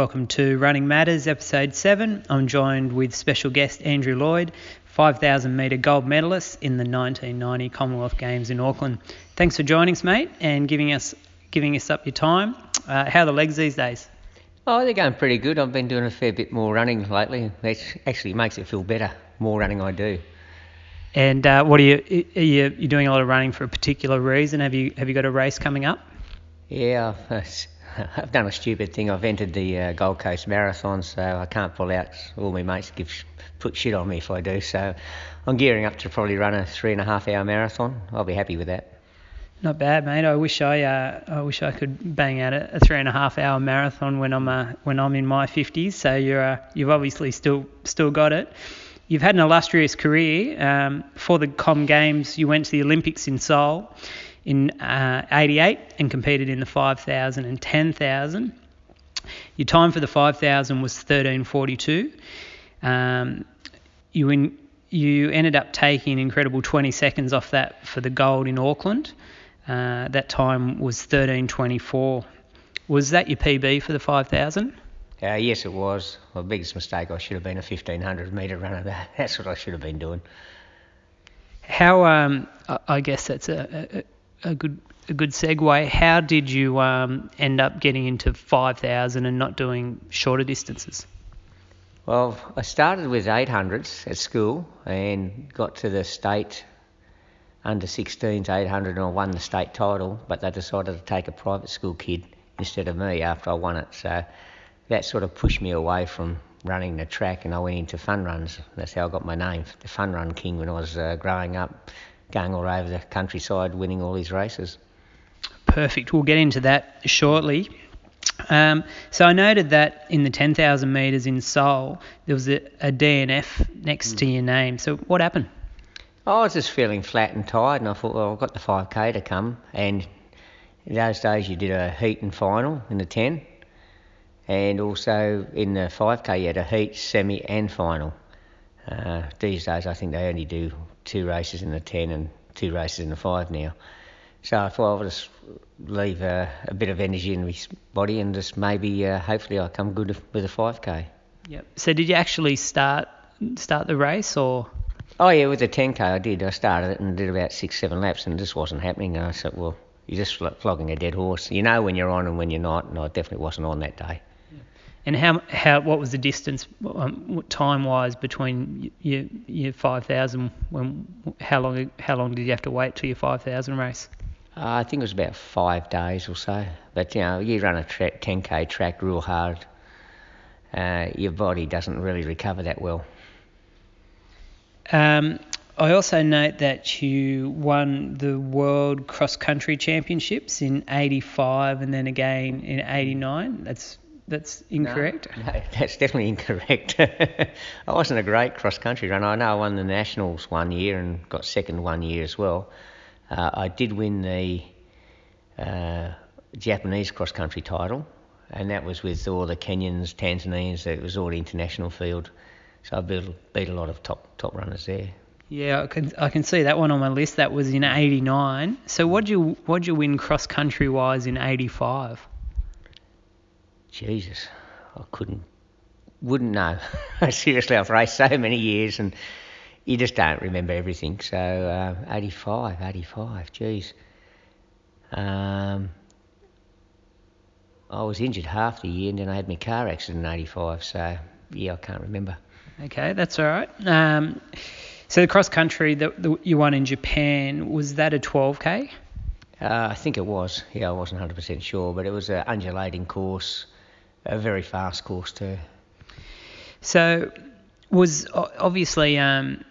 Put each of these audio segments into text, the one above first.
Welcome to Running Matters, episode 7. I'm joined with special guest Andrew Lloyd, 5,000 metre gold medalist in the 1990 Commonwealth Games in Auckland. Thanks for joining us, mate, and giving us giving us up your time. Uh, how are the legs these days? Oh, they're going pretty good. I've been doing a fair bit more running lately. It actually makes it feel better. More running I do. And uh, what are you? Are you you doing a lot of running for a particular reason? Have you have you got a race coming up? Yeah, I've done a stupid thing. I've entered the uh, Gold Coast Marathon, so I can't pull out. All my mates give put shit on me if I do. So I'm gearing up to probably run a three and a half hour marathon. I'll be happy with that. Not bad, mate. I wish I uh, I wish I could bang out a, a, three and a half hour marathon when I'm uh, when I'm in my 50s. So you're uh, you've obviously still still got it. You've had an illustrious career. Um, for the Com Games, you went to the Olympics in Seoul in uh, 88 and competed in the 5,000 and 10,000. Your time for the 5,000 was 13:42. Um, you in, you ended up taking an incredible 20 seconds off that for the gold in Auckland. Uh, that time was 13:24. Was that your PB for the 5,000? Uh, yes, it was. My biggest mistake, I should have been a 1500 metre runner. That's what I should have been doing. How, um, I guess that's a, a, a, good a good segue. How did you um, end up getting into 5,000 and not doing shorter distances? Well, I started with 800s at school and got to the state under 16s 800 and I won the state title, but they decided to take a private school kid instead of me after I won it. So that sort of pushed me away from running the track and I went into fun runs. That's how I got my name, the Fun Run King, when I was uh, growing up, going all over the countryside, winning all these races. Perfect. We'll get into that shortly. Um, so I noted that in the 10,000 metres in Seoul, there was a, a DNF next mm. to your name. So what happened? I was just feeling flat and tired, and I thought, well, I've got the 5k to come. And in those days, you did a heat and final in the 10, and also in the 5k, you had a heat, semi, and final. Uh, these days, I think they only do two races in the 10 and two races in the 5 now. So I thought I'll just leave uh, a bit of energy in my body and just maybe, uh, hopefully, I'll come good with a 5k. Yep. So did you actually start start the race or? Oh yeah, with the 10k I did. I started it and did about six, seven laps, and this wasn't happening. And I said, well, you're just flogging a dead horse. You know when you're on and when you're not, and I definitely wasn't on that day. And how how what was the distance um, time wise between your your 5,000? When how long how long did you have to wait till your 5,000 race? Uh, I think it was about five days or so. But you know, you run a tra- 10k track real hard, uh, your body doesn't really recover that well. Um, I also note that you won the World Cross Country Championships in '85 and then again in '89. That's that's incorrect. No, no, that's definitely incorrect. I wasn't a great cross country runner. I know I won the nationals one year and got second one year as well. Uh, I did win the uh, Japanese cross country title, and that was with all the Kenyans, Tanzanians. It was all the international field. So I beat, beat a lot of top top runners there. Yeah, I can I can see that one on my list. That was in '89. So what would you what would you win cross country wise in '85? Jesus, I couldn't wouldn't know. Seriously, I've raced so many years and you just don't remember everything. So uh, 85, 85, geez. Um, I was injured half the year and then I had my car accident in 85. So yeah, I can't remember. Okay, that's all right. Um, so the cross country that, that you won in Japan was that a 12k? Uh, I think it was. Yeah, I wasn't 100% sure, but it was an undulating course, a very fast course too. So was obviously um,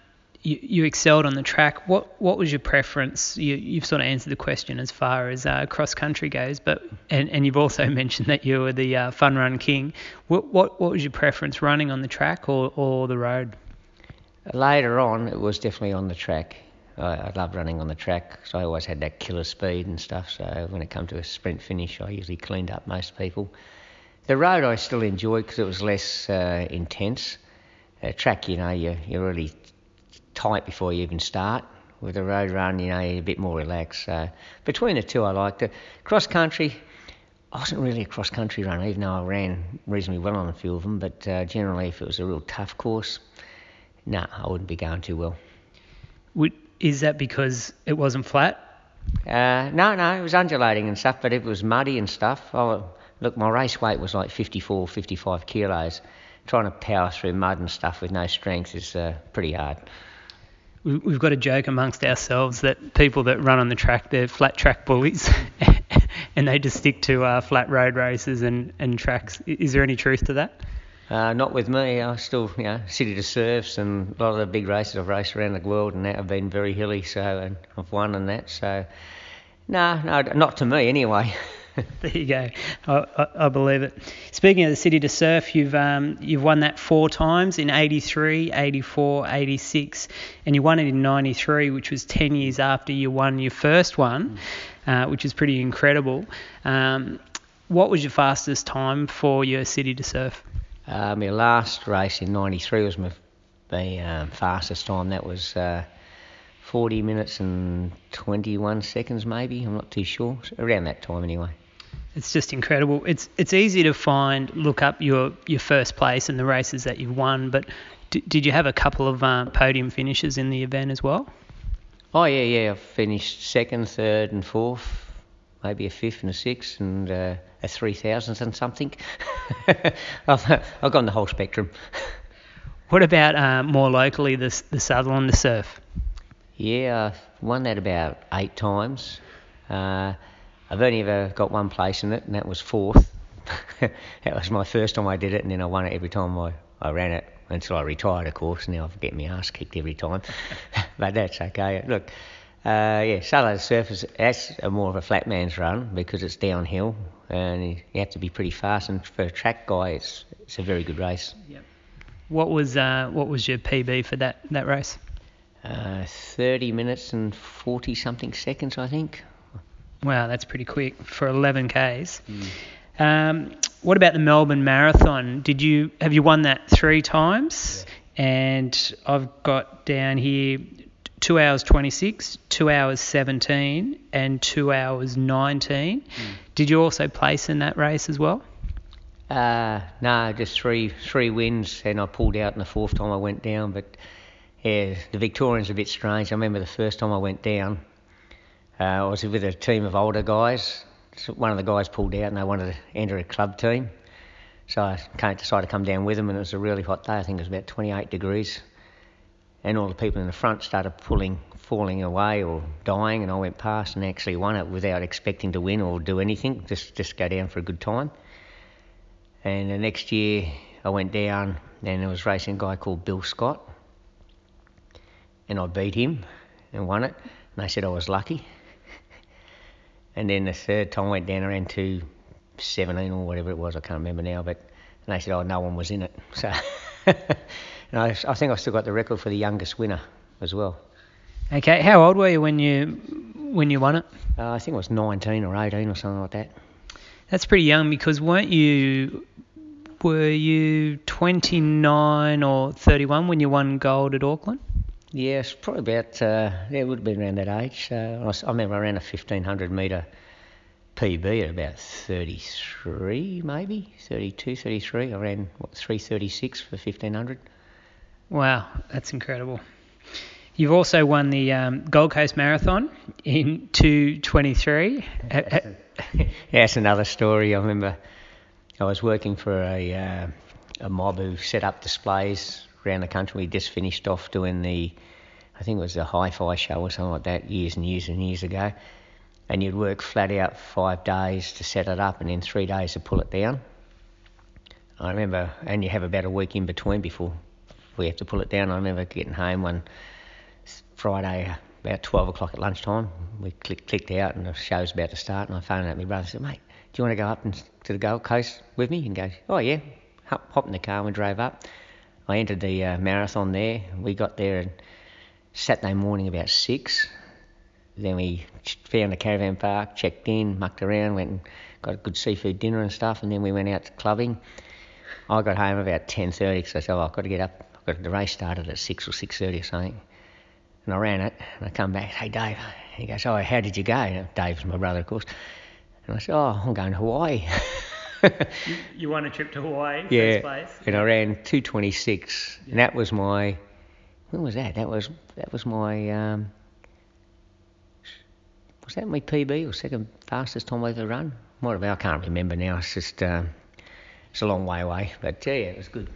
you, you, excelled on the track. What what was your preference? You, have sort of answered the question as far as uh, cross country goes, but and, and you've also mentioned that you were the uh, fun run king. What, what what was your preference, running on the track or, or the road? Later on, it was definitely on the track. I, I loved running on the track, so I always had that killer speed and stuff. So when it came to a sprint finish, I usually cleaned up most people. The road I still enjoyed because it was less uh, intense. A track, you know, you, you're really tight before you even start. With a road run, you know, you're a bit more relaxed. So between the two, I liked it. Cross country, I wasn't really a cross country runner, even though I ran reasonably well on a few of them. But uh, generally, if it was a real tough course, no, nah, I wouldn't be going too well. Would, is that because it wasn't flat? Uh, no, no, it was undulating and stuff, but if it was muddy and stuff, oh, look, my race weight was like 54, 55 kilos. Trying to power through mud and stuff with no strength is uh, pretty hard. We've got a joke amongst ourselves that people that run on the track, they're flat track bullies, and they just stick to uh, flat road races and, and tracks. Is there any truth to that? Uh, not with me. I still, you know, city to surfs and a lot of the big races I've raced around the world and that have been very hilly. So and I've won and that. So no, no, not to me anyway. there you go. I, I, I, believe it. Speaking of the city to surf, you've um, you've won that four times in 83, 84, 86, and you won it in 93, which was 10 years after you won your first one, mm. uh, which is pretty incredible. Um, what was your fastest time for your city to surf? Uh, my last race in '93 was my, my um, fastest time. That was uh, 40 minutes and 21 seconds, maybe. I'm not too sure. Around that time, anyway. It's just incredible. It's it's easy to find, look up your, your first place and the races that you've won, but d- did you have a couple of uh, podium finishes in the event as well? Oh yeah, yeah. I finished second, third, and fourth maybe a fifth and a sixth and uh, a three thousandth and something. I've, I've gone the whole spectrum. What about uh, more locally, the, the Sutherland, the surf? Yeah, I've won that about eight times. Uh, I've only ever got one place in it, and that was fourth. that was my first time I did it, and then I won it every time I, I ran it until I retired, of course. Now I've get my ass kicked every time, but that's okay. Look, uh, yeah, shallow surface, that's a more of a flat man's run because it's downhill and you have to be pretty fast. And for a track guy, it's, it's a very good race. Yep. What was uh, what was your PB for that, that race? Uh, 30 minutes and 40 something seconds, I think. Wow, that's pretty quick for 11 Ks. Mm. Um, what about the Melbourne Marathon? Did you have you won that three times? Yeah. And I've got down here 2 hours 26, 2 hours 17, and 2 hours 19. Mm. Did you also place in that race as well? Uh, no, just three three wins, and I pulled out in the fourth time I went down. But yeah, the Victorian's a bit strange. I remember the first time I went down, uh, I was with a team of older guys. One of the guys pulled out, and they wanted to enter a club team. So I decided to come down with them, and it was a really hot day. I think it was about 28 degrees and all the people in the front started pulling, falling away or dying, and I went past and actually won it without expecting to win or do anything, just just go down for a good time. And the next year I went down and there was racing a guy called Bill Scott, and I beat him and won it, and they said I was lucky. And then the third time I went down around to 17 or whatever it was, I can't remember now, but and they said, oh, no one was in it. So And I, I think I still got the record for the youngest winner as well. Okay, how old were you when you when you won it? Uh, I think it was 19 or 18 or something like that. That's pretty young because weren't you were you 29 or 31 when you won gold at Auckland? Yes, probably about uh, yeah, it would have been around that age. Uh, I, I remember I ran a 1500 metre PB at about 33, maybe 32, 33. I ran what 336 for 1500. Wow, that's incredible. You've also won the um, Gold Coast Marathon in 223. yeah, that's another story. I remember I was working for a, uh, a mob who set up displays around the country. We just finished off doing the, I think it was the Hi-Fi show or something like that, years and years and years ago. And you'd work flat out five days to set it up, and then three days to pull it down. I remember, and you have about a week in between before we have to pull it down. I remember getting home one Friday about 12 o'clock at lunchtime. We click, clicked out and the show's about to start, and I phoned up my brother and said, Mate, do you want to go up and, to the Gold Coast with me? And he goes, Oh, yeah. Hop, hop in the car and we drove up. I entered the uh, marathon there. We got there Saturday morning about 6. Then we found a caravan park, checked in, mucked around, went and got a good seafood dinner and stuff, and then we went out to clubbing. I got home about 10.30 because I said, oh, I've got to get up but the race started at 6 or 6.30 or something. And I ran it, and I come back, hey, Dave. He goes, oh, how did you go? Dave's my brother, of course. And I said, oh, I'm going to Hawaii. You, you won a trip to Hawaii, yeah, first place. and I ran 226, and that was my. When was that? That was that was my. Um, was that my PB or second fastest time I've ever run? Might have been. I can't remember now. It's just. Um, it's a long way away, but yeah, it was good.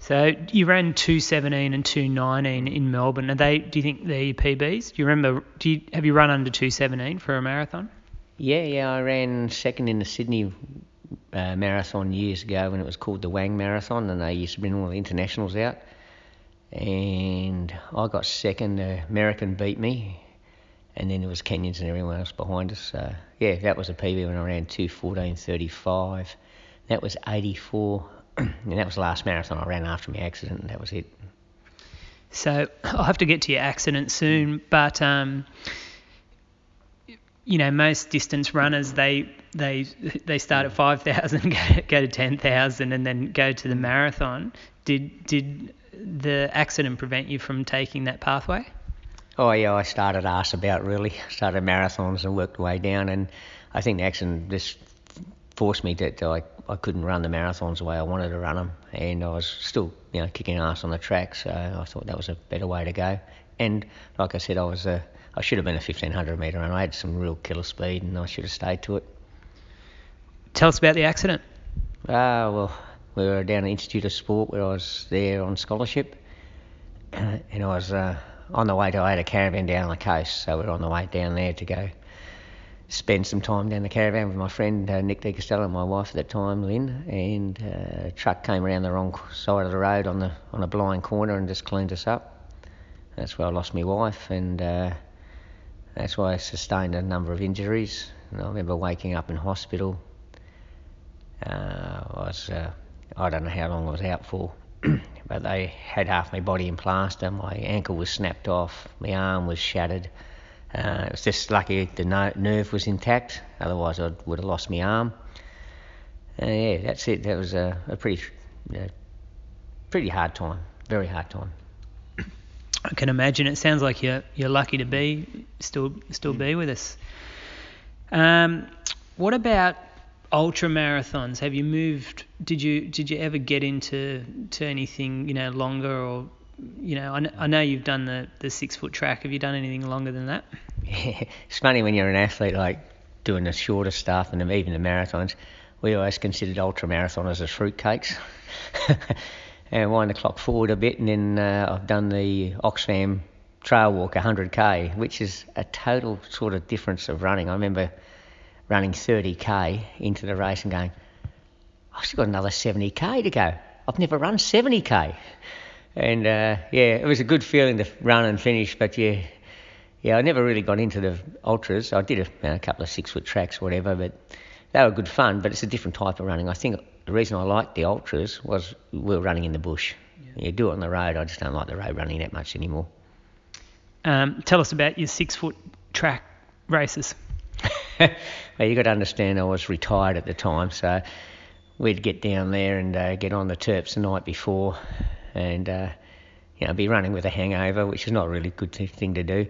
So you ran 217 and 219 in Melbourne. Are they? Do you think they're your PBs? Do you remember? Do you have you run under 217 for a marathon? Yeah, yeah, I ran second in the Sydney uh, marathon years ago when it was called the Wang Marathon, and they used to bring all the internationals out. And I got second. The American beat me, and then there was Kenyans and everyone else behind us. So yeah, that was a PB when I ran 2:14:35. That was 84, and that was the last marathon I ran after my accident, and that was it. So I'll have to get to your accident soon, but um, you know, most distance runners they they they start at 5,000, go, to 10,000, and then go to the marathon. Did did the accident prevent you from taking that pathway? Oh yeah, I started arse about really. Started marathons and worked way down, and I think the accident just forced me that I I couldn't run the marathons the way I wanted to run them, and I was still you know kicking ass on the track. So I thought that was a better way to go. And like I said, I was a I should have been a 1500 metre runner. I had some real killer speed, and I should have stayed to it. Tell us about the accident. Ah, well, we were down at the Institute of Sport where I was there on scholarship, and I was uh, on the way to. I had a caravan down the coast, so we were on the way down there to go spend some time down the caravan with my friend uh, Nick De Castella and my wife at that time, Lynn, and uh, a truck came around the wrong side of the road on the on a blind corner and just cleaned us up. That's where I lost my wife, and uh, that's why I sustained a number of injuries. And I remember waking up in hospital. Uh, I was uh, I don't know how long I was out for, but they had half my body in plaster. My ankle was snapped off, my arm was shattered. Uh, it was just lucky the no- nerve was intact, otherwise I would have lost my arm. Uh, yeah, that's it. That was a, a pretty, pretty hard time, very hard time. I can imagine. It sounds like you're you're lucky to be still still be with us. Um, what about ultra marathons? Have you moved? Did you did you ever get into to anything you know longer or you know, I, I know you've done the, the six foot track. Have you done anything longer than that? Yeah, it's funny when you're an athlete, like doing the shorter stuff and even the marathons. We always considered ultra marathoners as fruitcakes. and wind the clock forward a bit, and then uh, I've done the Oxfam Trail Walk 100k, which is a total sort of difference of running. I remember running 30k into the race and going, I've still got another 70k to go. I've never run 70k and uh, yeah, it was a good feeling to run and finish. But yeah, yeah, I never really got into the ultras. I did a, you know, a couple of six foot tracks, or whatever, but they were good fun. But it's a different type of running. I think the reason I liked the ultras was we were running in the bush. Yeah. You do it on the road. I just don't like the road running that much anymore. Um, tell us about your six foot track races. well, you got to understand, I was retired at the time, so we'd get down there and uh, get on the Terps the night before and uh, you know be running with a hangover, which is not a really good thing to do.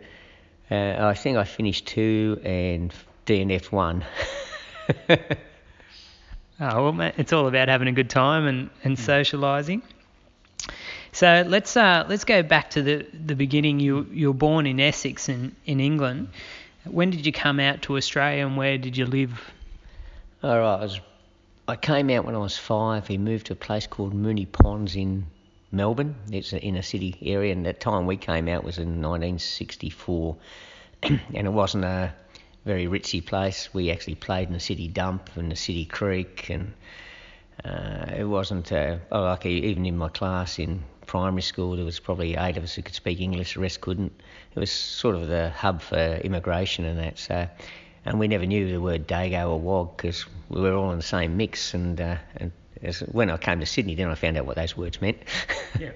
Uh, I think I finished two and DNF one. oh well, it's all about having a good time and and mm. socialising. So let's uh, let's go back to the the beginning. You you were born in Essex in in England. When did you come out to Australia and where did you live? All right, I was I came out when I was five. We moved to a place called Moonee Ponds in Melbourne. It's in a city area, and the time we came out was in 1964, and it wasn't a very ritzy place. We actually played in the city dump and the city creek, and uh, it wasn't uh, oh, like even in my class in primary school there was probably eight of us who could speak English, the rest couldn't. It was sort of the hub for immigration and that. So, and we never knew the word dago or wog because we were all in the same mix, and uh, and as when I came to Sydney, then I found out what those words meant. yeah.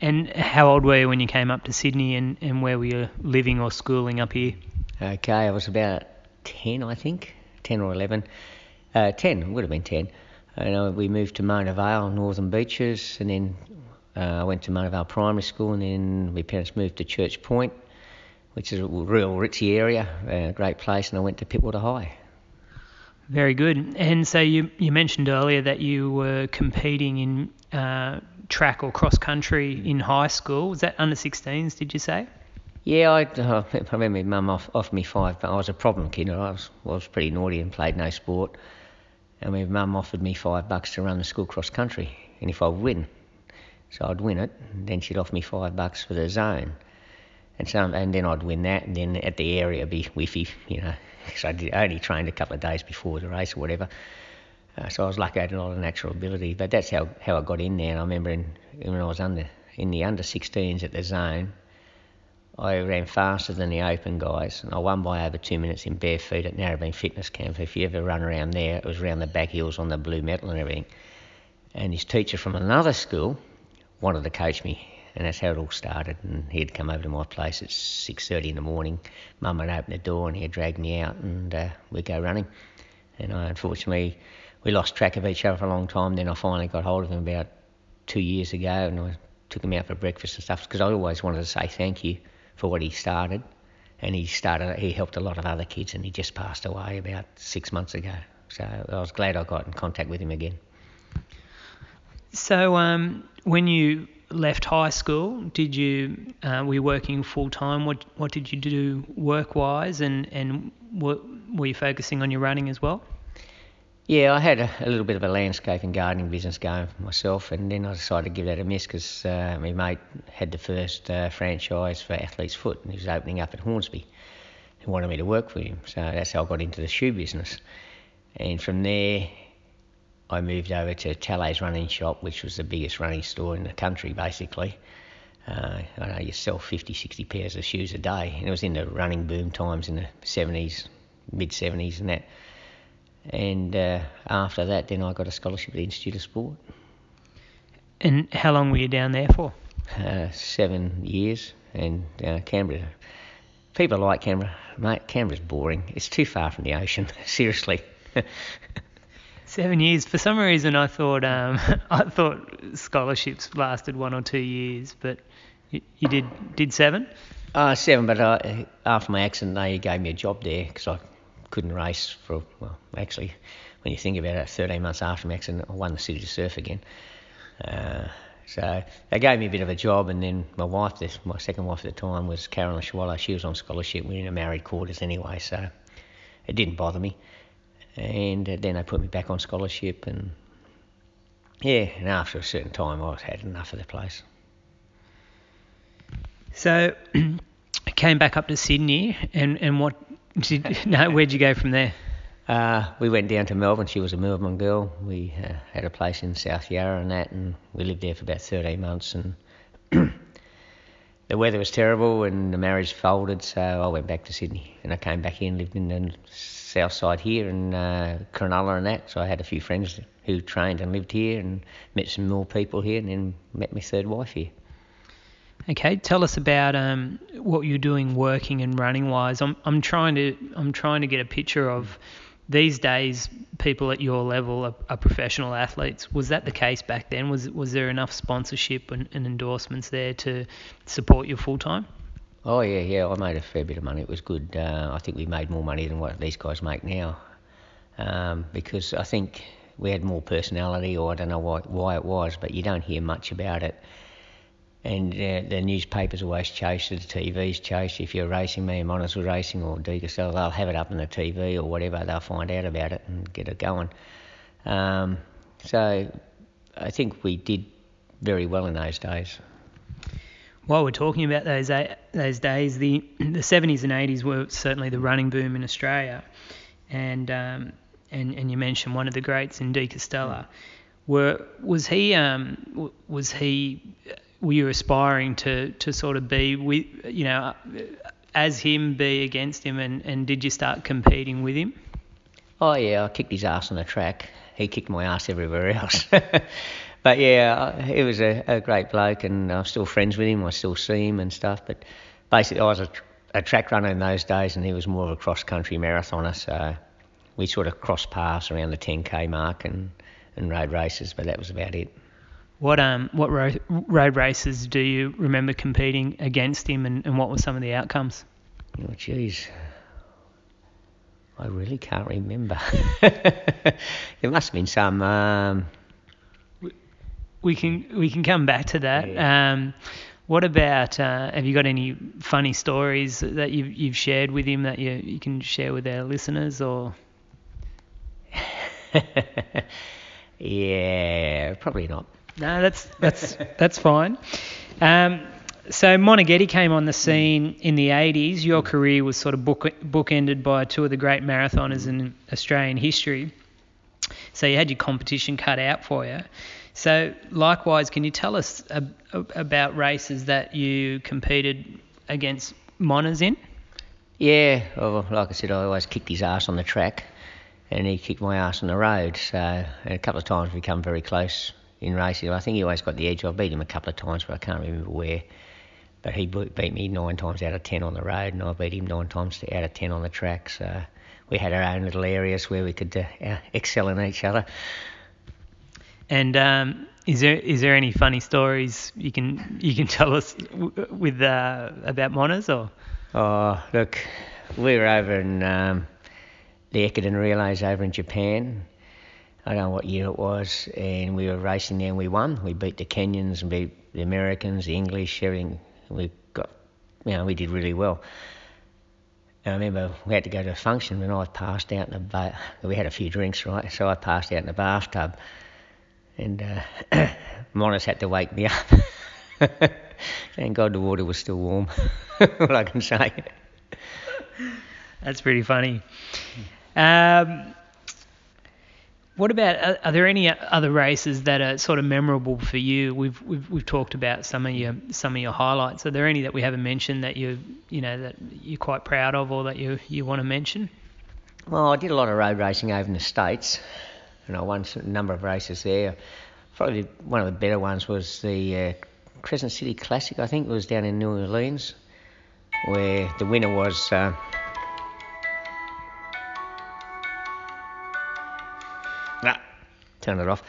And how old were you when you came up to Sydney, and, and where were you living or schooling up here? Okay, I was about 10, I think, 10 or 11. Uh, 10, would have been 10. And uh, we moved to Mona Vale, Northern Beaches, and then uh, I went to Mona Vale Primary School, and then my parents moved to Church Point, which is a real ritzy area, a great place, and I went to Pittwater High. Very good. And so you you mentioned earlier that you were competing in uh, track or cross country in high school. Was that under 16s? Did you say? Yeah, I, uh, I remember my mum off, offered me five, but I was a problem kid. I was, I was pretty naughty and played no sport. And my mum offered me five bucks to run the school cross country, and if I would win, so I'd win it. And then she'd offer me five bucks for the zone, and so and then I'd win that, and then at the area be whiffy, you know, because I only trained a couple of days before the race or whatever. Uh, so I was lucky I had a lot of natural ability, but that's how, how I got in there. And I remember in, when I was under in the under 16s at the zone, I ran faster than the open guys, and I won by over two minutes in bare feet at Narrabeen Fitness Camp. If you ever run around there, it was around the back hills on the blue metal and everything. And his teacher from another school wanted to coach me, and that's how it all started. And he'd come over to my place at 6:30 in the morning. Mum would open the door, and he'd drag me out, and uh, we'd go running. And I unfortunately we lost track of each other for a long time. Then I finally got hold of him about two years ago, and I took him out for breakfast and stuff because I always wanted to say thank you for what he started. And he started, he helped a lot of other kids, and he just passed away about six months ago. So I was glad I got in contact with him again. So um, when you left high school, did you uh, were you working full time? What what did you do work wise, and and were you focusing on your running as well? Yeah, I had a, a, little bit of a landscape and gardening business going for myself, and then I decided to give that a miss because uh, my mate had the first uh, franchise for Athlete's Foot, and he was opening up at Hornsby. He wanted me to work for him, so that's how I got into the shoe business. And from there, I moved over to Tallay's Running Shop, which was the biggest running store in the country, basically. Uh, I know you sell 50, 60 pairs of shoes a day, and it was in the running boom times in the 70s, mid 70s, and that and uh, after that, then I got a scholarship at the Institute of Sport. And how long were you down there for? Uh, seven years, and uh, Canberra. People like Canberra, mate. Canberra's boring. It's too far from the ocean. Seriously. Seven years. For some reason, I thought um, I thought scholarships lasted one or two years, but you, you did did seven. Uh, seven, but uh, after my accident, they gave me a job there because I couldn't race for, well, actually, when you think about it, 13 months after my accident, I won the City to Surf again. Uh, so they gave me a bit of a job, and then my wife, this, my second wife at the time, was Carolyn Schuwalow. She was on scholarship. We were in a married quarters anyway, so it didn't bother me. And uh, then they put me back on scholarship, and yeah, and after a certain time, I had enough of the place. So, I came back up to Sydney, and, and what did, where'd you go from there? Uh, we went down to Melbourne. She was a Melbourne girl. We uh, had a place in South Yarra and that, and we lived there for about 13 months. And the weather was terrible, and the marriage folded. So I went back to Sydney, and I came back here and lived in the south side here in uh, Cronulla and that. So I had a few friends who trained and lived here, and met some more people here, and then met my third wife here. Okay, tell us about um, what you're doing working and running wise. I'm I'm trying to I'm trying to get a picture of these days people at your level are, are professional athletes. Was that the case back then? Was was there enough sponsorship and, and endorsements there to support you full time? Oh yeah, yeah. I made a fair bit of money. It was good. Uh, I think we made more money than what these guys make now, um, because I think we had more personality, or I don't know why why it was, but you don't hear much about it and uh, the newspapers always chase it, the TVs chase If you're racing, me Monas racing, or so they'll have it up on the TV or whatever. They'll find out about it and get it going. Um, so I think we did very well in those days. While we're talking about those those days, the the 70s and 80s were certainly the running boom in Australia, and um, and and you mentioned one of the greats in De Castella. Were was he um, was he were you aspiring to to sort of be with you know as him be against him and and did you start competing with him? Oh yeah i kicked his ass on the track. He kicked my ass everywhere else. But yeah he was a, a great bloke and i'm still friends with him. I still see him and stuff but basically i was a, a track runner in those days and he was more of a cross country marathoner so we sort of crossed paths around the 10k mark and and road races but that was about it what um what road, road races do you remember competing against him, and, and what were some of the outcomes? Oh, jeez. I really can't remember. there must have been some. Um, we can we can come back to that. Yeah. Um, what about? Uh, have you got any funny stories that you've you've shared with him that you you can share with our listeners or? yeah, probably not. No, that's that's that's fine. Um, so Moneghetti came on the scene in the 80s. Your career was sort of book bookended by two of the great marathoners in Australian history. So you had your competition cut out for you. So likewise, can you tell us ab- about races that you competed against Monas in? Yeah, well, like I said, I always kicked his ass on the track, and he kicked my ass on the road. So and a couple of times we come very close in racing. I think he always got the edge. I've beat him a couple of times, but I can't remember where. But he beat me nine times out of ten on the road, and I beat him nine times out of ten on the track. So we had our own little areas where we could uh, excel in each other. And um, is there is there any funny stories you can you can tell us w- with uh, about Monas or? Oh, look, we were over in um, the Ekiden Relays over in Japan. I don't know what year it was, and we were racing there and we won. We beat the Kenyans and beat the Americans, the English, everything. We got, you know, we did really well. And I remember we had to go to a function and I passed out in the bath. We had a few drinks, right? So I passed out in the bathtub, and uh, Monas had to wake me up. Thank God the water was still warm. all I can say. That's pretty funny. Um, what about are, are there any other races that are sort of memorable for you? We've we've we've talked about some of your some of your highlights. Are there any that we haven't mentioned that you you know that you're quite proud of or that you you want to mention? Well, I did a lot of road racing over in the states, and I won a number of races there. Probably one of the better ones was the uh, Crescent City Classic. I think it was down in New Orleans, where the winner was. Uh, turn it off.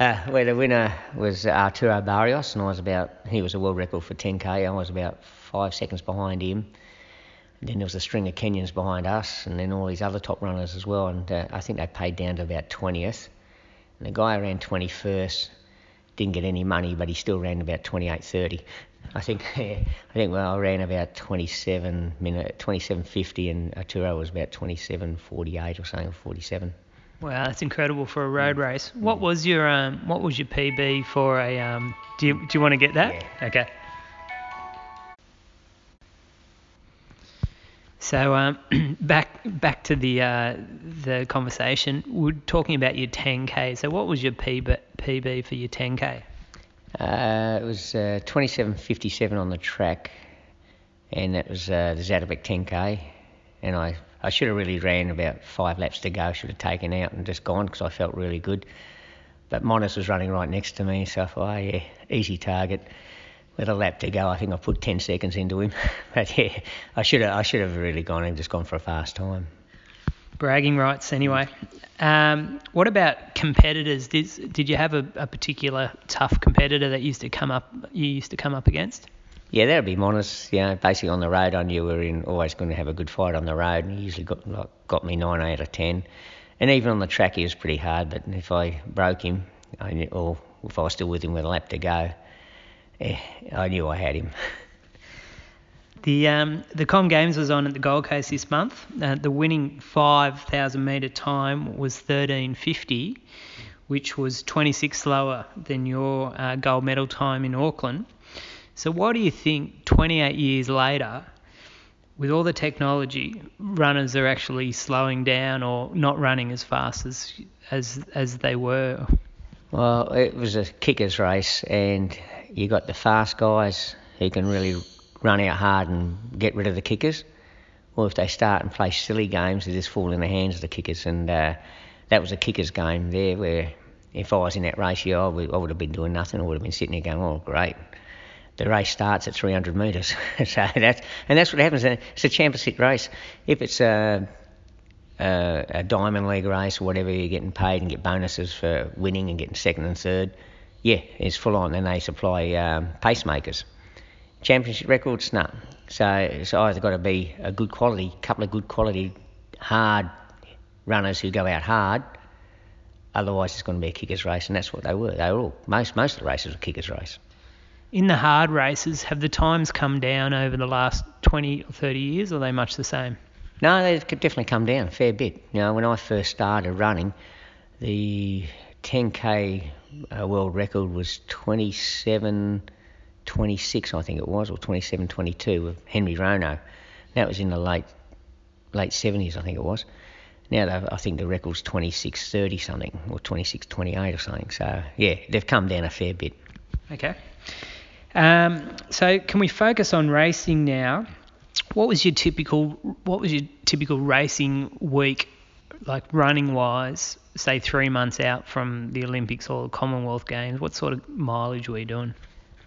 Uh, where the winner was Arturo Barrios, and I was about, he was a world record for 10k. I was about five seconds behind him. And then there was a string of Kenyans behind us, and then all these other top runners as well. And uh, I think they paid down to about 20th. And the guy ran 21st, didn't get any money, but he still ran about 28.30. I think, yeah, I think well, I ran about 27 minute, 27.50, and Arturo was about 27.48 or something, 47. Wow, that's incredible for a road race. What was your um, what was your PB for a um? Do you do you want to get that? Yeah. Okay. So um, back back to the uh, the conversation. We're talking about your 10k. So what was your PB PB for your 10k? Uh, it was uh, 27.57 on the track, and that was uh, the Zatopek 10k. And I, I should have really ran about five laps to go. I should have taken out and just gone because I felt really good. But Monas was running right next to me, so I thought, oh, yeah, easy target. With a lap to go, I think I put 10 seconds into him. but yeah, I should have, I should have really gone and just gone for a fast time. Bragging rights, anyway. Um, what about competitors? Did did you have a, a particular tough competitor that used to come up you used to come up against? Yeah, that'd be Monas. You know, basically on the road, I knew we were in, always going to have a good fight on the road. And he usually got like, got me nine out of ten. And even on the track, he was pretty hard. But if I broke him, I knew, or if I was still with him with a lap to go, yeah, I knew I had him. The um, the Com Games was on at the Gold Coast this month. Uh, the winning 5,000 metre time was 13.50, which was 26 slower than your uh, gold medal time in Auckland. So, why do you think 28 years later, with all the technology, runners are actually slowing down or not running as fast as as as they were? Well, it was a kickers race, and you got the fast guys who can really run out hard and get rid of the kickers. Or if they start and play silly games, they just fall in the hands of the kickers. And uh, that was a kickers game there, where if I was in that yeah, I would, I would have been doing nothing. I would have been sitting there going, "Oh, great." The race starts at 300 metres, so that's and that's what happens. It's a championship race. If it's a, a, a diamond league race or whatever, you're getting paid and get bonuses for winning and getting second and third. Yeah, it's full on. And they supply um, pacemakers championship records, no. So it's either got to be a good quality, couple of good quality, hard runners who go out hard. Otherwise, it's going to be a kickers race, and that's what they were. They were all most most of the races were kickers race. In the hard races, have the times come down over the last 20 or 30 years, or are they much the same? No, they've definitely come down a fair bit. You know, when I first started running, the 10k uh, world record was 27, 26, I think it was, or 27, 22 with Henry Rono. That was in the late late 70s, I think it was. Now I think the record's 26, 30 something, or 26, 28 or something. So yeah, they've come down a fair bit. Okay. Um, so can we focus on racing now? What was your typical What was your typical racing week, like running wise? Say three months out from the Olympics or the Commonwealth Games, what sort of mileage were you doing?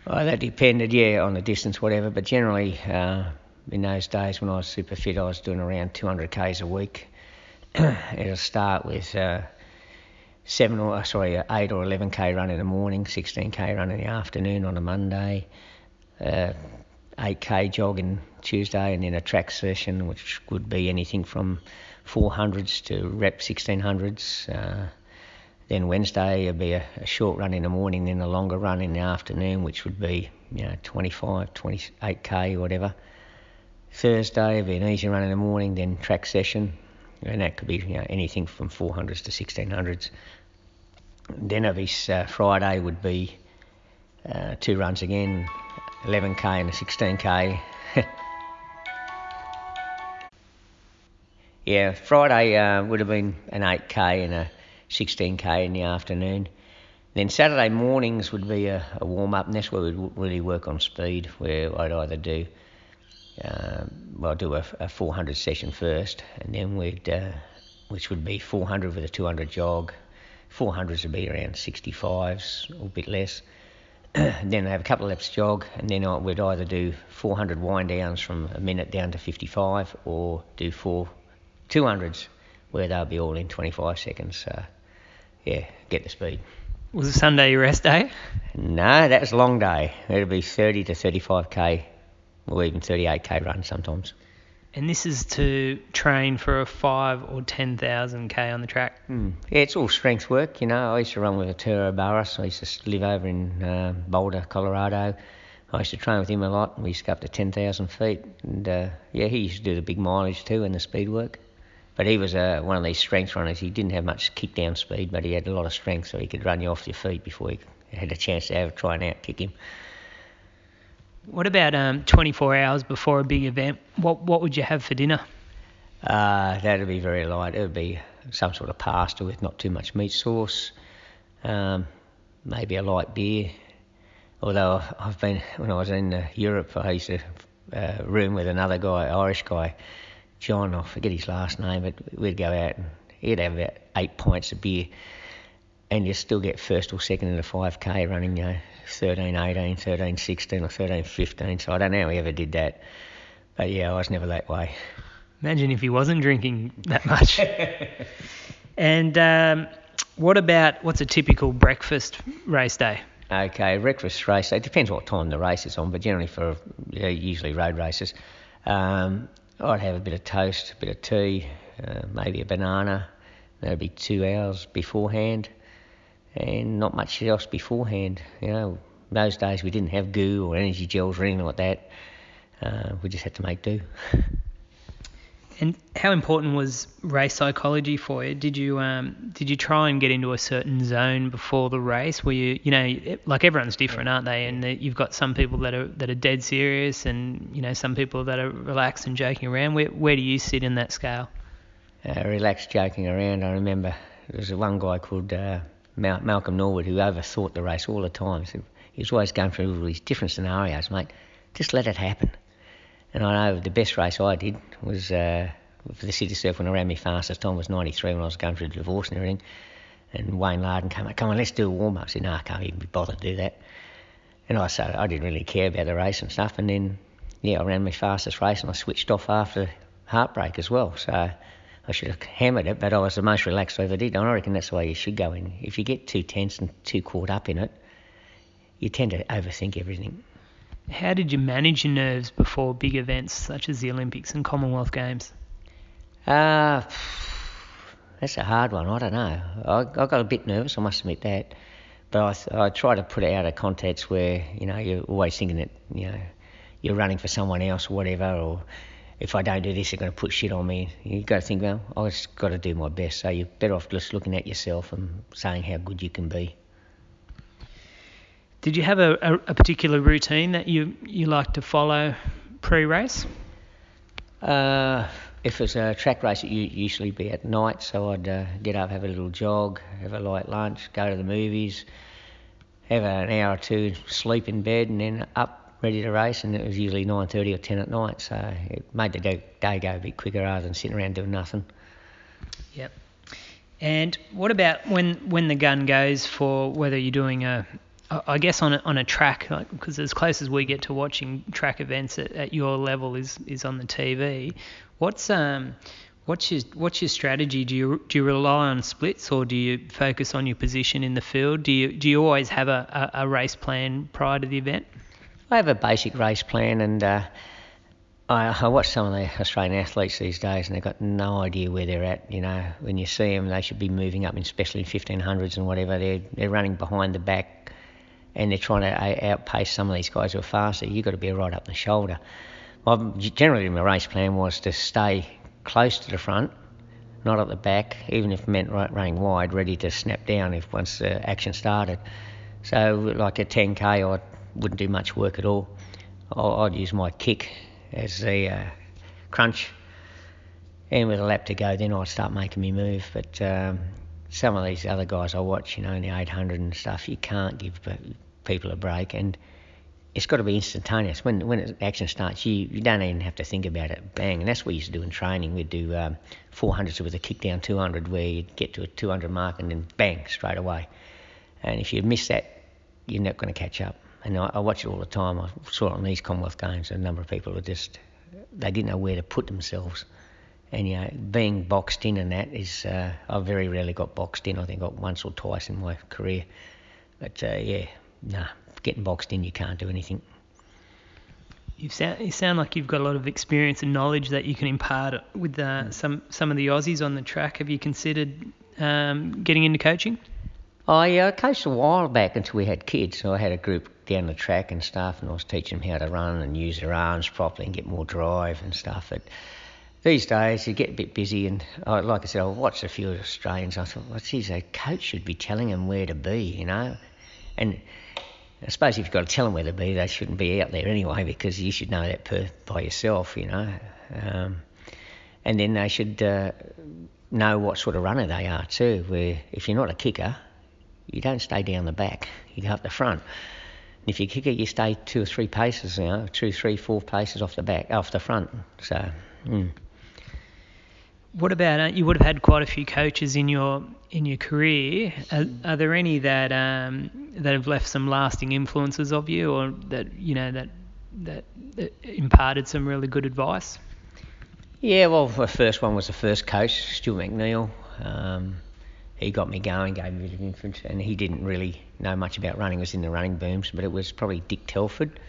Well, that depended, yeah, on the distance, whatever. But generally, uh, in those days when I was super fit, I was doing around 200 k's a week. It'll start with uh, seven or uh, sorry, eight or 11k run in the morning, 16k run in the afternoon on a Monday, uh, 8k jogging Tuesday, and then a track session, which would be anything from 400s to rep 1600s. Uh, then Wednesday would be a, a, short run in the morning, then a longer run in the afternoon, which would be you know 25, 28k, whatever. Thursday would be an easy run in the morning, then track session, and that could be you know, anything from 400s to 1600s. Then of his uh, Friday would be uh, two runs again, 11k and a 16k. yeah, Friday uh, would have been an 8k and a 16k in the afternoon. Then Saturday mornings would be a, a warm up, and that's where we'd really work on speed, where I'd either do uh, well, do a, a 400 session first, and then we'd, uh, which would be 400 with a 200 jog. 400s would be around 65s or a bit less. then they have a couple of laps jog, and then I would either do 400 wind downs from a minute down to 55, or do four 200s where they'll be all in 25 seconds. So, yeah, get the speed. Was it Sunday your rest day? No, that was a long day. It'll be 30 to 35k or even 38k run sometimes. And this is to train for a five or ten thousand k on the track. Mm. Yeah, it's all strength work. You know, I used to run with Arturo Barrios. I used to live over in uh, Boulder, Colorado. I used to train with him a lot. We used to go up to ten thousand feet, and uh, yeah, he used to do the big mileage too and the speed work. But he was uh, one of these strength runners. He didn't have much kick down speed, but he had a lot of strength, so he could run you off your feet before you had a chance to have try and out kick him. What about um, 24 hours before a big event? What what would you have for dinner? Uh, that'd be very light. It would be some sort of pasta with not too much meat sauce, um, maybe a light beer. Although I've been when I was in uh, Europe, I used to uh, room with another guy, Irish guy, John. I forget his last name, but we'd go out and he'd have about eight pints of beer, and you still get first or second in the 5k running, you know, 13, 18, 13, 16 or 13, 15. So I don't know how he ever did that. But yeah, I was never that way. Imagine if he wasn't drinking that much. and um, what about what's a typical breakfast race day? Okay, breakfast race day It depends what time the race is on, but generally for usually road races, um, I'd have a bit of toast, a bit of tea, uh, maybe a banana. That'd be two hours beforehand and not much else beforehand. You know, those days we didn't have goo or energy gels or anything like that. Uh, we just had to make do. And how important was race psychology for you? Did you um, did you try and get into a certain zone before the race? Were you you know like everyone's different, aren't they? And you've got some people that are that are dead serious, and you know some people that are relaxed and joking around. Where where do you sit in that scale? Uh, relaxed, joking around. I remember there was one guy called uh, Malcolm Norwood, who overthought the race all the time. So he was always going through all these different scenarios, mate. Just let it happen. And I know the best race I did was uh, for the city surf when I ran my fastest time was 93 when I was going through the divorce and everything. And Wayne Larden came up, come on, let's do a warm up. I said, no, I can't even be bothered to do that. And I said, I didn't really care about the race and stuff. And then, yeah, I ran my fastest race and I switched off after heartbreak as well. So I should have hammered it, but I was the most relaxed I ever did. And I reckon that's the way you should go in. If you get too tense and too caught up in it, you tend to overthink everything. How did you manage your nerves before big events such as the Olympics and Commonwealth Games? Uh, that's a hard one. I don't know. I, I got a bit nervous. I must admit that. But I, I try to put it out of context where you know you're always thinking that you know you're running for someone else or whatever, or if I don't do this, they're going to put shit on me. You've got to think, well, I've just got to do my best. So you're better off just looking at yourself and saying how good you can be. Did you have a, a, a particular routine that you, you like to follow pre-race? Uh, if it's a track race, it usually be at night, so I'd uh, get up, have a little jog, have a light lunch, go to the movies, have an hour or two sleep in bed, and then up ready to race, and it was usually 9:30 or 10 at night, so it made the day go a bit quicker rather than sitting around doing nothing. Yep. And what about when when the gun goes for whether you're doing a I guess on a, on a track, because like, as close as we get to watching track events at, at your level is is on the TV. What's um what's your what's your strategy? Do you do you rely on splits or do you focus on your position in the field? Do you do you always have a, a, a race plan prior to the event? I have a basic race plan, and uh, I, I watch some of the Australian athletes these days, and they've got no idea where they're at. You know, when you see them, they should be moving up, especially in 1500s and whatever. They're they're running behind the back, and they're trying to outpace some of these guys who are faster. You've got to be right up the shoulder. Well, generally, my race plan was to stay close to the front, not at the back, even if it meant running wide, ready to snap down if once the action started. So, like a 10k, I'd wouldn't do much work at all. I'd use my kick as the uh, crunch, and with a lap to go, then I'd start making me move. But um, some of these other guys I watch, you know, in the 800 and stuff, you can't give people a break, and it's got to be instantaneous. When when action starts, you, you don't even have to think about it. Bang, and that's what we used to do in training. We'd do um, 400s with a kick down 200, where you'd get to a 200 mark and then bang straight away. And if you miss that, you're not going to catch up and I, I, watch it all the time. I saw it on these Commonwealth Games. A number of people were just they didn't know where to put themselves, and you know, being boxed in and that is uh, I very rarely got boxed in. I think I got once or twice in my career, but uh, yeah, nah, getting boxed in, you can't do anything. You sound you sound like you've got a lot of experience and knowledge that you can impart with uh, some some of the Aussies on the track. Have you considered um, getting into coaching? I uh, coached a while back until we had kids. So I had a group down the track and stuff, and I was teaching them how to run and use their arms properly and get more drive and stuff. But these days you get a bit busy, and uh, like I said, I watched a few Australians. I thought, well, geez, a coach should be telling them where to be, you know. And I suppose if you've got to tell them where to be, they shouldn't be out there anyway, because you should know that per, by yourself, you know. Um, and then they should uh, know what sort of runner they are too. Where if you're not a kicker, you don't stay down the back, you go up the front. And if you kick it, you stay two or three paces, you know, two, three, four paces off the back, off the front. So. Mm. What about uh, you? Would have had quite a few coaches in your in your career. Are, are there any that um, that have left some lasting influences of you, or that you know that that, that imparted some really good advice? Yeah, well, the first one was the first coach, Stu McNeil. Um, he got me going, gave me a bit of influence, and he didn't really know much about running. It was in the running booms, but it was probably Dick Telford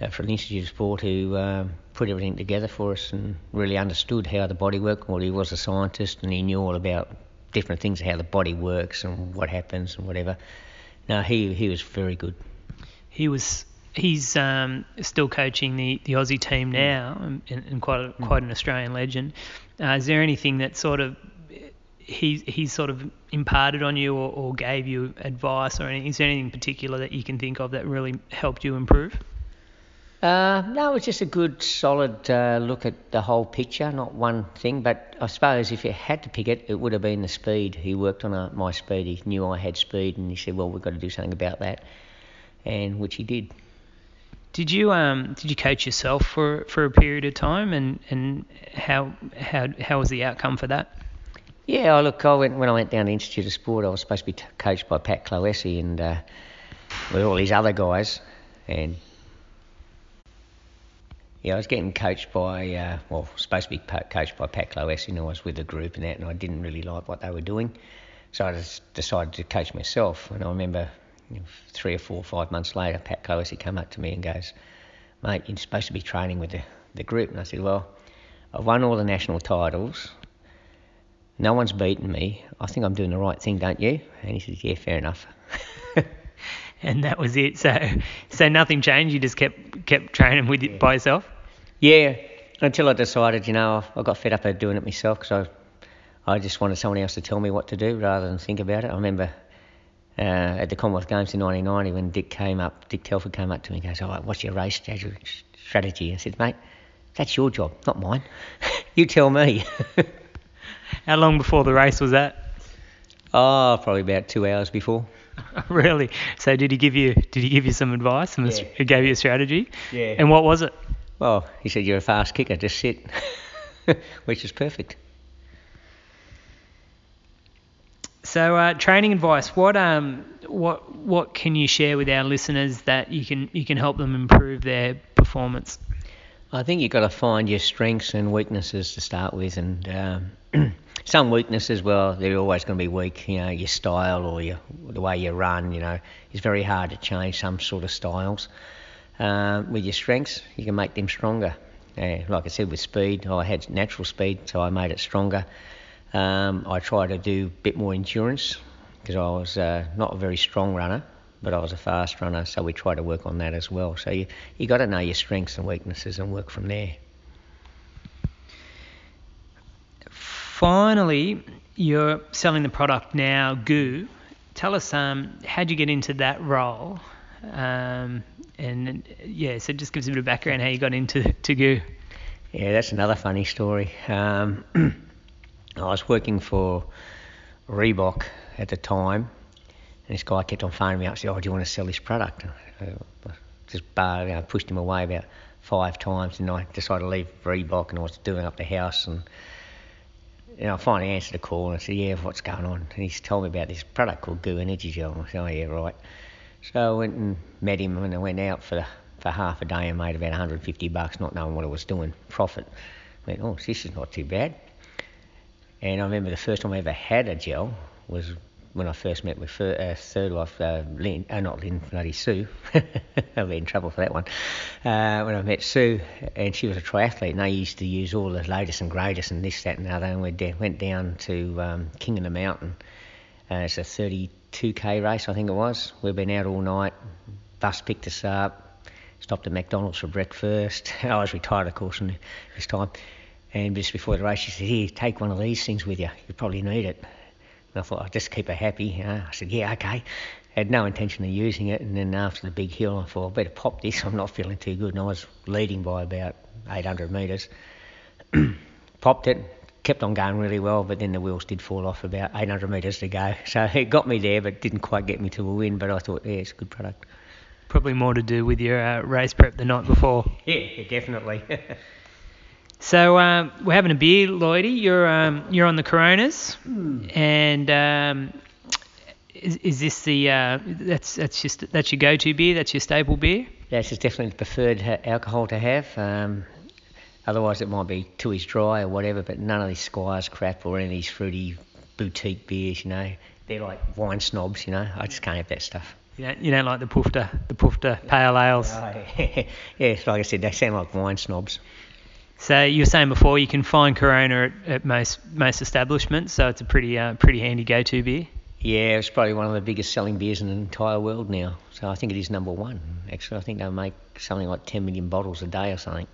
uh, from the Institute of Sport who um, put everything together for us and really understood how the body worked. Well, he was a scientist and he knew all about different things, how the body works and what happens and whatever. No, he he was very good. He was. He's um, still coaching the, the Aussie team now, and, and quite a, quite an Australian legend. Uh, is there anything that sort of he he sort of imparted on you or, or gave you advice or anything? Is there anything particular that you can think of that really helped you improve? Uh, no, it was just a good, solid uh, look at the whole picture, not one thing. But I suppose if you had to pick it, it would have been the speed. He worked on a, my speed. He knew I had speed, and he said, "Well, we've got to do something about that," and which he did. Did you um did you coach yourself for, for a period of time, and, and how how how was the outcome for that? Yeah, look, I went when I went down to the Institute of Sport. I was supposed to be t- coached by Pat Clohessy and uh, with all these other guys, and yeah, I was getting coached by uh, well, supposed to be coached by Pat Clohessy, and I was with the group and that, and I didn't really like what they were doing, so I just decided to coach myself. And I remember you know, three or four, or five months later, Pat Clohessy came up to me and goes, "Mate, you're supposed to be training with the, the group," and I said, "Well." I've won all the national titles no one's beaten me. I think I'm doing the right thing, don't you? And he says, yeah, fair enough. and that was it. So, so nothing changed. You just kept kept training with it by yourself. Yeah, until I decided, you know, I got fed up of doing it myself because I, I just wanted someone else to tell me what to do rather than think about it. I remember uh, at the Commonwealth Games in 1990 when Dick came up, Dick Telford came up to me and goes, "Oh, what's your race strategy?" I said, "Mate, that's your job, not mine. you tell me." How long before the race was that? Oh, probably about two hours before. really? So did he give you did he give you some advice? And Yeah. he gave you a strategy? Yeah. And what was it? Well, he said, You're a fast kicker, just sit. Which is perfect. So uh, training advice. What um what what can you share with our listeners that you can you can help them improve their performance? I think you've got to find your strengths and weaknesses to start with, and um, some weaknesses, well, they're always going to be weak. You know, your style or your the way you run. You know, it's very hard to change some sort of styles. Um, with your strengths, you can make them stronger. Uh, like I said, with speed, I had natural speed, so I made it stronger. Um, I tried to do a bit more endurance because I was uh, not a very strong runner, but I was a fast runner, so we tried to work on that as well. So you you got to know your strengths and weaknesses and work from there. Finally, you're selling the product now, GU. Tell us um how'd you get into that role? Um, and yeah, so just give us a bit of background how you got into to GU. Yeah, that's another funny story. Um, I was working for Reebok at the time, and this guy kept on phoning me up and said, Oh, do you want to sell this product? I just bar, you know, pushed him away about five times, and I decided to leave Reebok, and I was doing up the house, and know, I finally answered the call, and I said, Yeah, what's going on? And he's told me about this product called GU Energy Gel, and I said, Oh, yeah, right. So I went and met him, and I went out for for half a day and made about 150 bucks, not knowing what I was doing, profit. I went, oh, this is not too bad. And I remember the first time I ever had a gel was when I first met with fir- uh, third wife, uh, Lynn, uh, not Lynn, bloody Sue. I'll be in trouble for that one. Uh, when I met Sue, and she was a triathlete, and they used to use all the latest and greatest and this, that, and the other. And we da- went down to um, King of the Mountain. Uh, it's a 32k race, I think it was. We've been out all night. Bus picked us up. Stopped at McDonald's for breakfast. I was retired, of course, this time. And just before the race, she said, "Here, take one of these things with you. You probably need it." I thought, I'll just keep her happy. Know? I said, "Yeah, okay." Had no intention of using it. And then after the big hill, I thought, I better pop this. I'm not feeling too good. And I was leading by about 800 metres. Popped it, kept on going really well, but then the wheels did fall off about 800 metres to go. So it got me there, but didn't quite get me to a win. But I thought, yeah, it's a good product. Probably more to do with your uh, race prep the night before. Yeah, definitely. So um, we're having a beer, Lloydie. You're um, you're on the Coronas, and um, is, is this the uh, that's that's just that's your go-to beer? That's your staple beer? Yes, it's definitely the preferred ha- alcohol to have. Um, otherwise, it might be Tooheys dry or whatever, but none of these Squires crap or any of these fruity boutique beers, you know. They're like wine snobs, you know. I just can't have that stuff. You don't you don't like the Pufter the Pufter pale ales. yeah, it's like I said, they sound like wine snobs. So you were saying before you can find Corona at, at most most establishments, so it's a pretty uh, pretty handy go-to beer. Yeah, it's probably one of the biggest selling beers in the entire world now. So I think it is number one. Actually, I think they make something like 10 million bottles a day or something.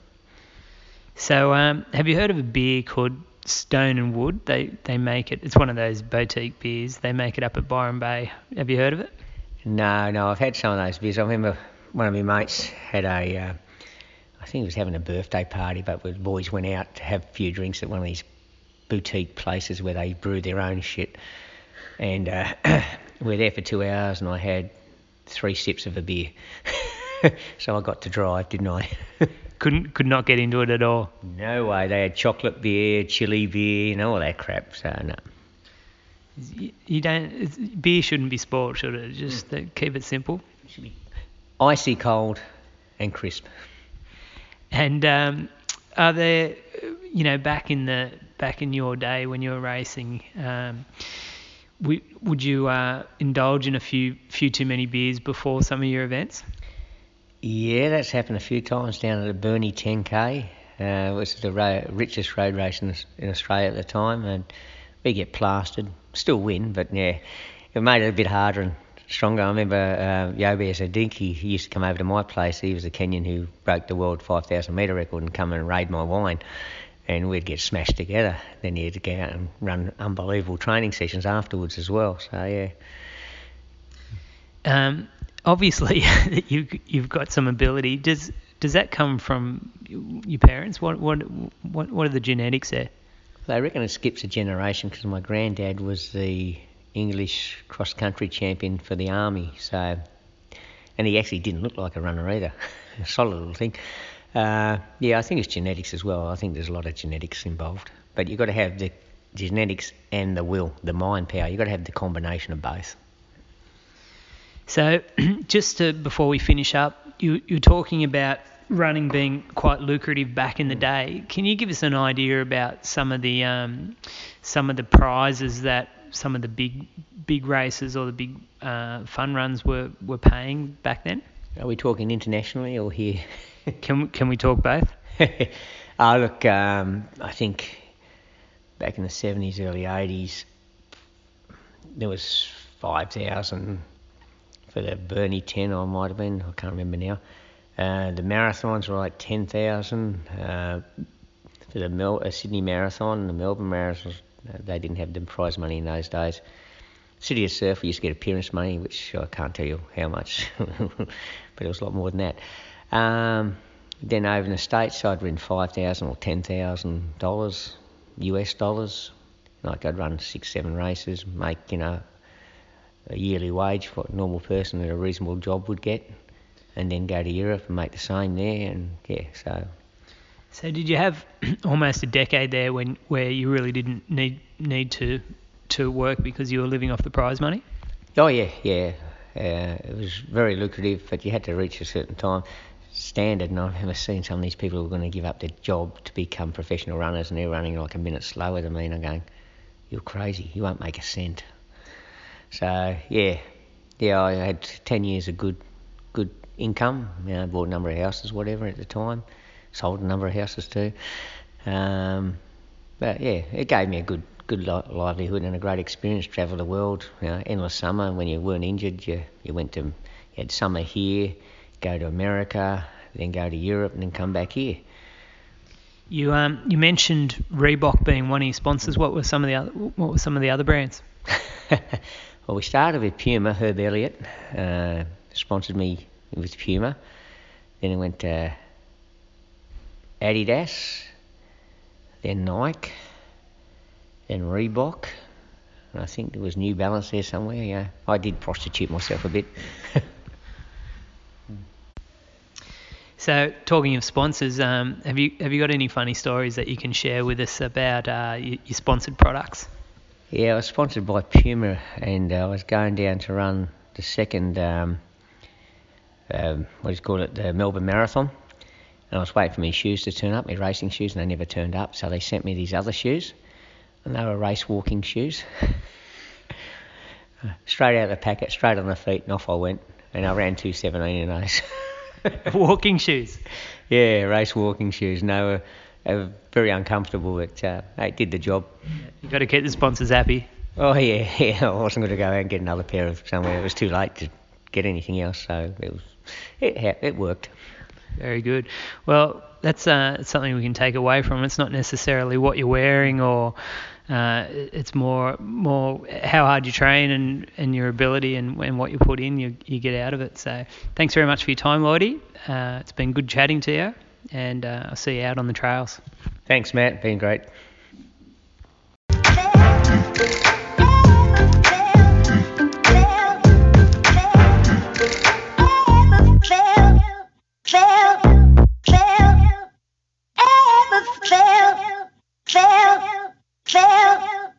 So um, have you heard of a beer called Stone and Wood? They they make it. It's one of those boutique beers. They make it up at Byron Bay. Have you heard of it? No, no, I've had some of those beers. I remember one of my mates had a, uh, think he was having a birthday party, but the boys went out to have a few drinks at one of these boutique places where they brew their own shit. And uh, we were there for two hours, and I had three sips of a beer. so I got to drive, didn't I? Couldn't could not get into it at all. no way. They had chocolate beer, chili beer, and all that crap. So no. You, you don't. Beer shouldn't be sport, should it? Just uh, keep it simple. It should be icy cold and crisp. And um, are there, you know, back in the back in your day when you were racing, um, would you uh, indulge in a few few too many beers before some of your events? Yeah, that's happened a few times down at the Burnie 10K, uh, which is the richest road race in, in Australia at the time. And we get plastered. Still win, but yeah, it made it a bit harder and stronger. I remember uh, Yobes Ondieki, he used to come over to my place. He was a Kenyan who broke the world 5,000 metre record and come and raid my wine. And we'd get smashed together. Then he'd to go out and run unbelievable training sessions afterwards as well. So, yeah. Um, obviously, you, you've got some ability. Does does that come from your parents? What what what what are the genetics there? They reckon it skips a generation because my granddad was the English cross country champion for the army. So, and he actually didn't look like a runner either. a solid little thing. Uh, yeah, I think it's genetics as well. I think there's a lot of genetics involved, but you've got to have the genetics and the will, the mind power. You've got to have the combination of both. So, just to, before we finish up, you, you're talking about running being quite lucrative back in the day. Can you give us an idea about some of the um, some of the prizes that some of the big big races or the big uh, fun runs were, were paying back then? Are we talking internationally or here? can can we talk both? oh, look, um, I think back in the 70s, early 80s, there was 5,000 for the Burnie 10, I might have been, I can't remember now. Uh, the marathons were like 10,000. Uh, for the Mel- uh, Sydney Marathon, the Melbourne Marathon, they didn't have the prize money in those days. City of Surf, we used to get appearance money, which I can't tell you how much, but it was a lot more than that. Um, then over in the States, I'd win 5,000 or $10,000 US dollars. Like I'd run six, seven races, make, you know, a yearly wage for what a normal person at a reasonable job would get, and then go to Europe and make the same there. And yeah, so. So did you have almost a decade there when where you really didn't need need to to work because you were living off the prize money? Oh yeah, yeah. Uh, it was very lucrative, but you had to reach a certain time standard. And I've never seen some of these people who are going to give up their job to become professional runners, and they're running like a minute slower than me. And I'm going, "You're crazy. You won't make a cent." So yeah, yeah, I had ten years of good, good income. You know, bought a number of houses, whatever at the time. Sold a number of houses too. Um, but yeah, it gave me a good, good livelihood and a great experience. Travel the world, you know, endless summer. When you weren't injured, you you went to, you had summer here, go to America, then go to Europe, and then come back here. You um you mentioned Reebok being one of your sponsors. What were some of the other What were some of the other brands? Well, we started with Puma. Herb Elliott uh, sponsored me with Puma. Then it went to Adidas, then Nike, then Reebok. And I think there was New Balance there somewhere. Yeah, I did prostitute myself a bit. So, talking of sponsors, um, have you have you got any funny stories that you can share with us about uh, your, your sponsored products? Yeah, I was sponsored by Puma, and uh, I was going down to run the second, um, um, what do you call it, the Melbourne Marathon. And I was waiting for my shoes to turn up, my racing shoes, and they never turned up. So they sent me these other shoes, and they were race walking shoes. straight out of the packet, straight on the feet, and off I went. And I ran 217 in those. walking shoes? Yeah, race walking shoes. No, they were very uncomfortable, but uh, they did the job. You've got to keep the sponsors happy. Oh yeah, yeah. I wasn't going to go out and get another pair of somewhere. It was too late to get anything else, so it was it it worked. Very good. Well, that's uh, something we can take away from. It's not necessarily what you're wearing, or uh, it's more more how hard you train and, and your ability and, and what you put in, you you get out of it. So thanks very much for your time, Lloydie. Uh, it's been good chatting to you and uh, I'll see you out on the trails. Thanks, Matt. Been great. fell